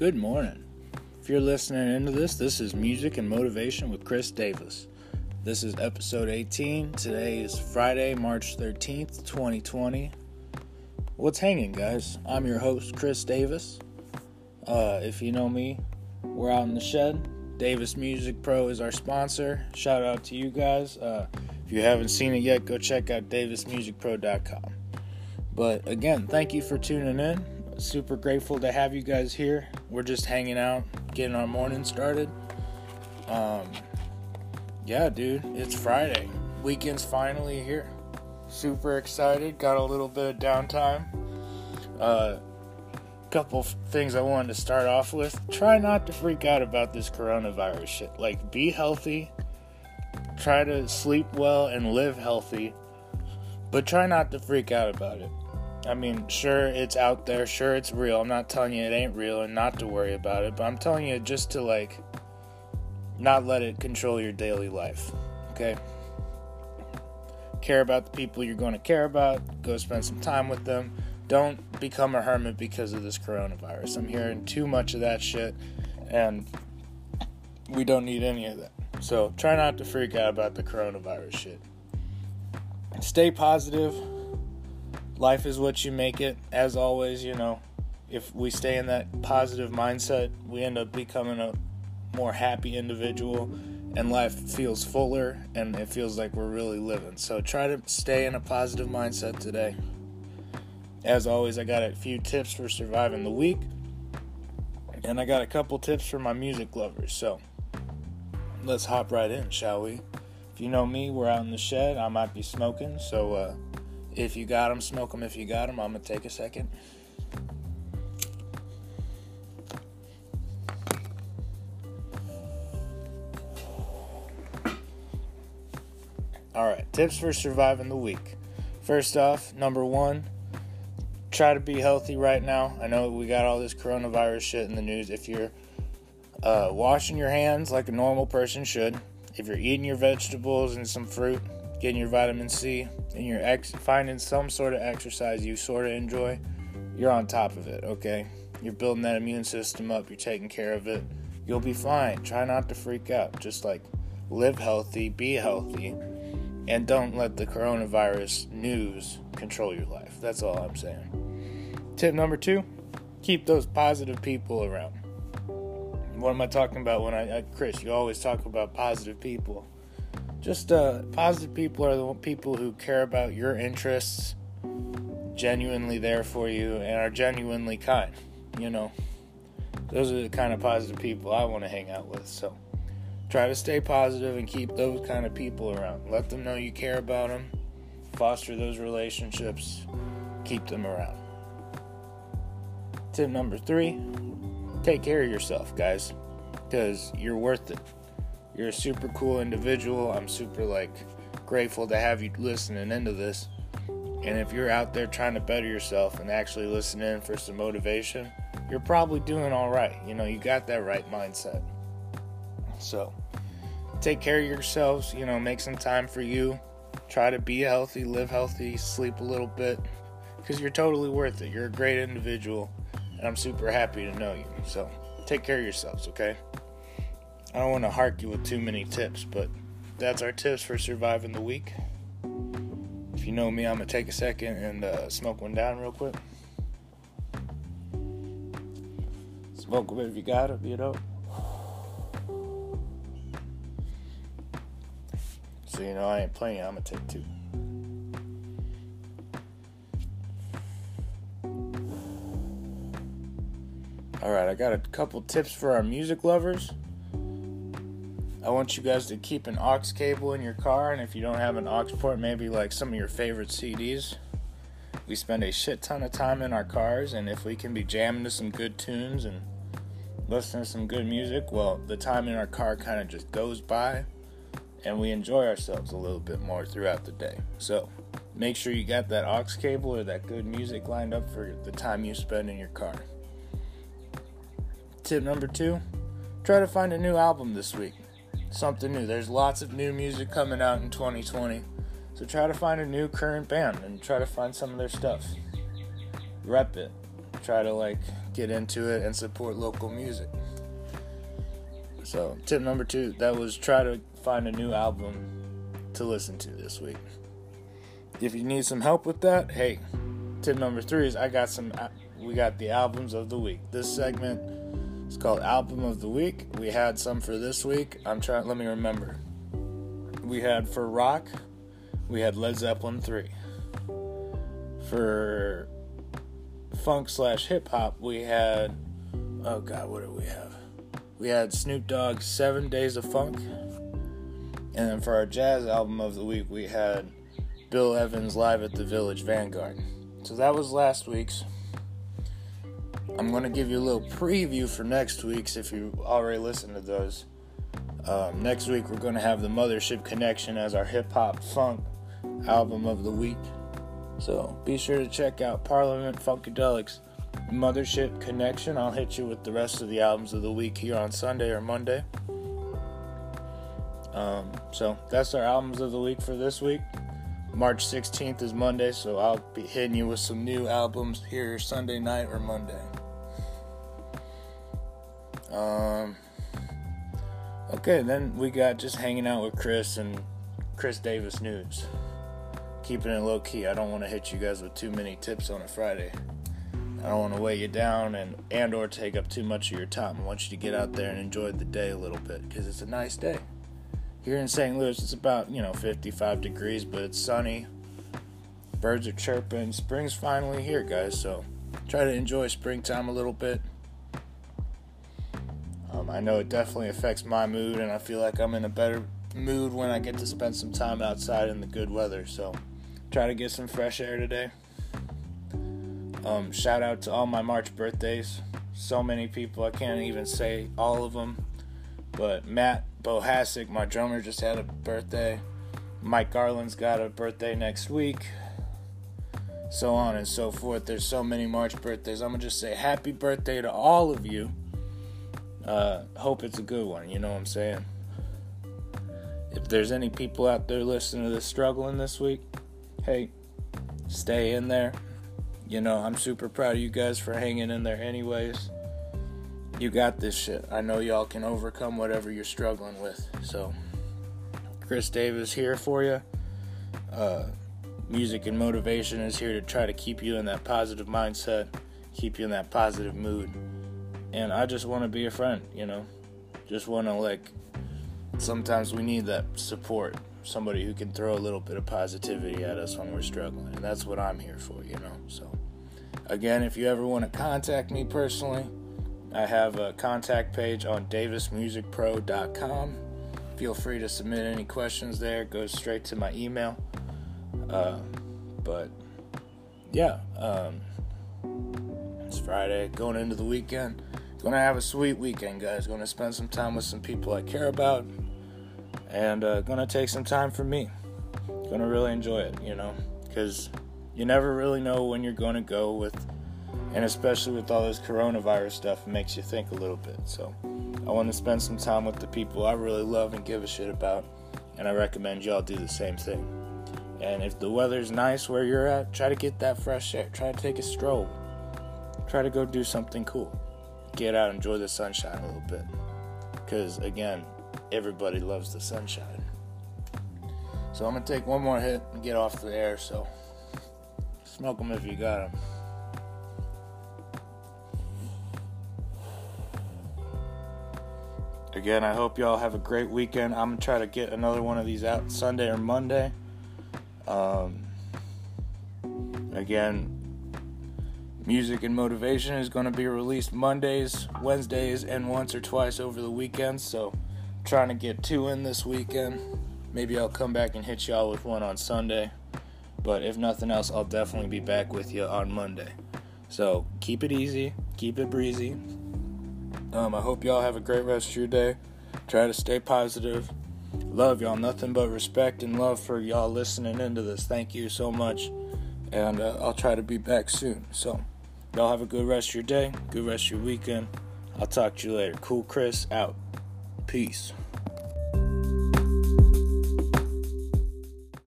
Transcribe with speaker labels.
Speaker 1: Good morning. If you're listening into this, this is Music and Motivation with Chris Davis. This is episode 18. Today is Friday, March 13th, 2020. What's hanging, guys? I'm your host, Chris Davis. Uh, if you know me, we're out in the shed. Davis Music Pro is our sponsor. Shout out to you guys. Uh, if you haven't seen it yet, go check out davismusicpro.com. But again, thank you for tuning in. Super grateful to have you guys here. We're just hanging out, getting our morning started. Um, yeah, dude, it's Friday. Weekend's finally here. Super excited. Got a little bit of downtime. Uh, couple things I wanted to start off with. Try not to freak out about this coronavirus shit. Like, be healthy. Try to sleep well and live healthy. But try not to freak out about it. I mean, sure, it's out there. Sure, it's real. I'm not telling you it ain't real and not to worry about it. But I'm telling you just to, like, not let it control your daily life. Okay? Care about the people you're going to care about. Go spend some time with them don't become a hermit because of this coronavirus. I'm hearing too much of that shit, and we don't need any of that. So try not to freak out about the coronavirus shit. Stay positive. Life is what you make it. As always, you know, if we stay in that positive mindset, we end up becoming a more happy individual and life feels fuller and it feels like we're really living. So try to stay in a positive mindset today. As always, I got a few tips for surviving the week, and I got a couple tips for my music lovers. So let's hop right in, shall we? If you know me, we're out in the shed. I might be smoking, so uh, if you got them, smoke them. If you got them, I'm gonna take a second. All right, tips for surviving the week. First off, number one, try to be healthy right now. I know we got all this coronavirus shit in the news. If you're uh, washing your hands like a normal person should, if you're eating your vegetables and some fruit, getting your vitamin C, and you're ex- finding some sort of exercise you sort of enjoy, you're on top of it, okay? You're building that immune system up, you're taking care of it. You'll be fine. Try not to freak out. Just like live healthy, be healthy, and don't let the coronavirus news control your life. That's all I'm saying. Tip number two keep those positive people around. What am I talking about when I, I Chris? You always talk about positive people. Just uh, positive people are the people who care about your interests, genuinely there for you, and are genuinely kind. You know, those are the kind of positive people I want to hang out with. So try to stay positive and keep those kind of people around. Let them know you care about them, foster those relationships, keep them around. Tip number three take care of yourself, guys, because you're worth it. You're a super cool individual. I'm super like grateful to have you listening into this. And if you're out there trying to better yourself and actually listening for some motivation, you're probably doing all right. You know, you got that right mindset. So, take care of yourselves, you know, make some time for you. Try to be healthy, live healthy, sleep a little bit because you're totally worth it. You're a great individual and I'm super happy to know you. So take care of yourselves, okay? I don't want to hark you with too many tips, but that's our tips for surviving the week. If you know me, I'm gonna take a second and uh, smoke one down real quick. Smoke it if you got it, you know. So you know I ain't playing. I'm gonna take two. All right, I got a couple tips for our music lovers. I want you guys to keep an aux cable in your car, and if you don't have an aux port, maybe like some of your favorite CDs. We spend a shit ton of time in our cars, and if we can be jamming to some good tunes and listening to some good music, well, the time in our car kind of just goes by, and we enjoy ourselves a little bit more throughout the day. So, make sure you got that aux cable or that good music lined up for the time you spend in your car. Tip number two try to find a new album this week. Something new. There's lots of new music coming out in 2020. So try to find a new current band and try to find some of their stuff. Rep it. try to like get into it and support local music. So, tip number two that was try to find a new album to listen to this week. If you need some help with that, hey, tip number three is I got some, we got the albums of the week. This segment is called Album of the Week. We had some for this week. I'm trying, let me remember. We had for rock, we had Led Zeppelin 3. For funk slash hip hop, we had, oh God, what did we have? We had Snoop Dogg's Seven Days of Funk. And then for our jazz album of the week, we had Bill Evans live at the Village Vanguard. So that was last week's. I'm going to give you a little preview for next week's if you already listened to those. Um, next week, we're going to have the Mothership Connection as our hip hop funk album of the week. So be sure to check out Parliament Funkadelics Mothership Connection. I'll hit you with the rest of the albums of the week here on Sunday or Monday. Um, so that's our albums of the week for this week. March 16th is Monday, so I'll be hitting you with some new albums here Sunday night or Monday. Um, okay, then we got just hanging out with Chris and Chris Davis news. Keeping it low key. I don't want to hit you guys with too many tips on a Friday. I don't want to weigh you down and and or take up too much of your time. I want you to get out there and enjoy the day a little bit because it's a nice day. Here in St. Louis, it's about, you know, 55 degrees, but it's sunny. Birds are chirping. Spring's finally here, guys. So try to enjoy springtime a little bit. I know it definitely affects my mood, and I feel like I'm in a better mood when I get to spend some time outside in the good weather. So try to get some fresh air today. Um, shout out to all my March birthdays. So many people, I can't even say all of them. But Matt Bohasic, my drummer, just had a birthday. Mike Garland's got a birthday next week. So on and so forth. There's so many March birthdays. I'm going to just say happy birthday to all of you. Uh, hope it's a good one, you know what I'm saying? If there's any people out there listening to this struggling this week, hey, stay in there. You know, I'm super proud of you guys for hanging in there, anyways you got this shit. I know y'all can overcome whatever you're struggling with. So, Chris Davis here for you. Uh, music and motivation is here to try to keep you in that positive mindset, keep you in that positive mood. And I just want to be a friend, you know? Just want to, like, sometimes we need that support. Somebody who can throw a little bit of positivity at us when we're struggling. And that's what I'm here for, you know? So, again, if you ever want to contact me personally, I have a contact page on davismusicpro.com. Feel free to submit any questions there. It goes straight to my email. Uh, but yeah, um, it's Friday, going into the weekend. Gonna have a sweet weekend, guys. Gonna spend some time with some people I care about, and uh, gonna take some time for me. Gonna really enjoy it, you know, because you never really know when you're gonna go with and especially with all this coronavirus stuff, it makes you think a little bit. So, I want to spend some time with the people I really love and give a shit about, and I recommend y'all do the same thing. And if the weather's nice where you're at, try to get that fresh air. Try to take a stroll. Try to go do something cool. Get out, enjoy the sunshine a little bit. Because, again, everybody loves the sunshine. So, I'm to take one more hit and get off the air. So, smoke them if you got them. Again, I hope y'all have a great weekend. I'm gonna try to get another one of these out Sunday or Monday. Um, again, music and motivation is going to be released Mondays, Wednesdays, and once or twice over the weekends. So, trying to get two in this weekend. Maybe I'll come back and hit y'all with one on Sunday. But if nothing else, I'll definitely be back with you on Monday. So, keep it easy, keep it breezy. Um, I hope y'all have a great rest of your day. Try to stay positive. Love y'all. Nothing but respect and love for y'all listening into this. Thank you so much. And uh, I'll try to be back soon. So, y'all have a good rest of your day. Good rest of your weekend. I'll talk to you later. Cool Chris out. Peace.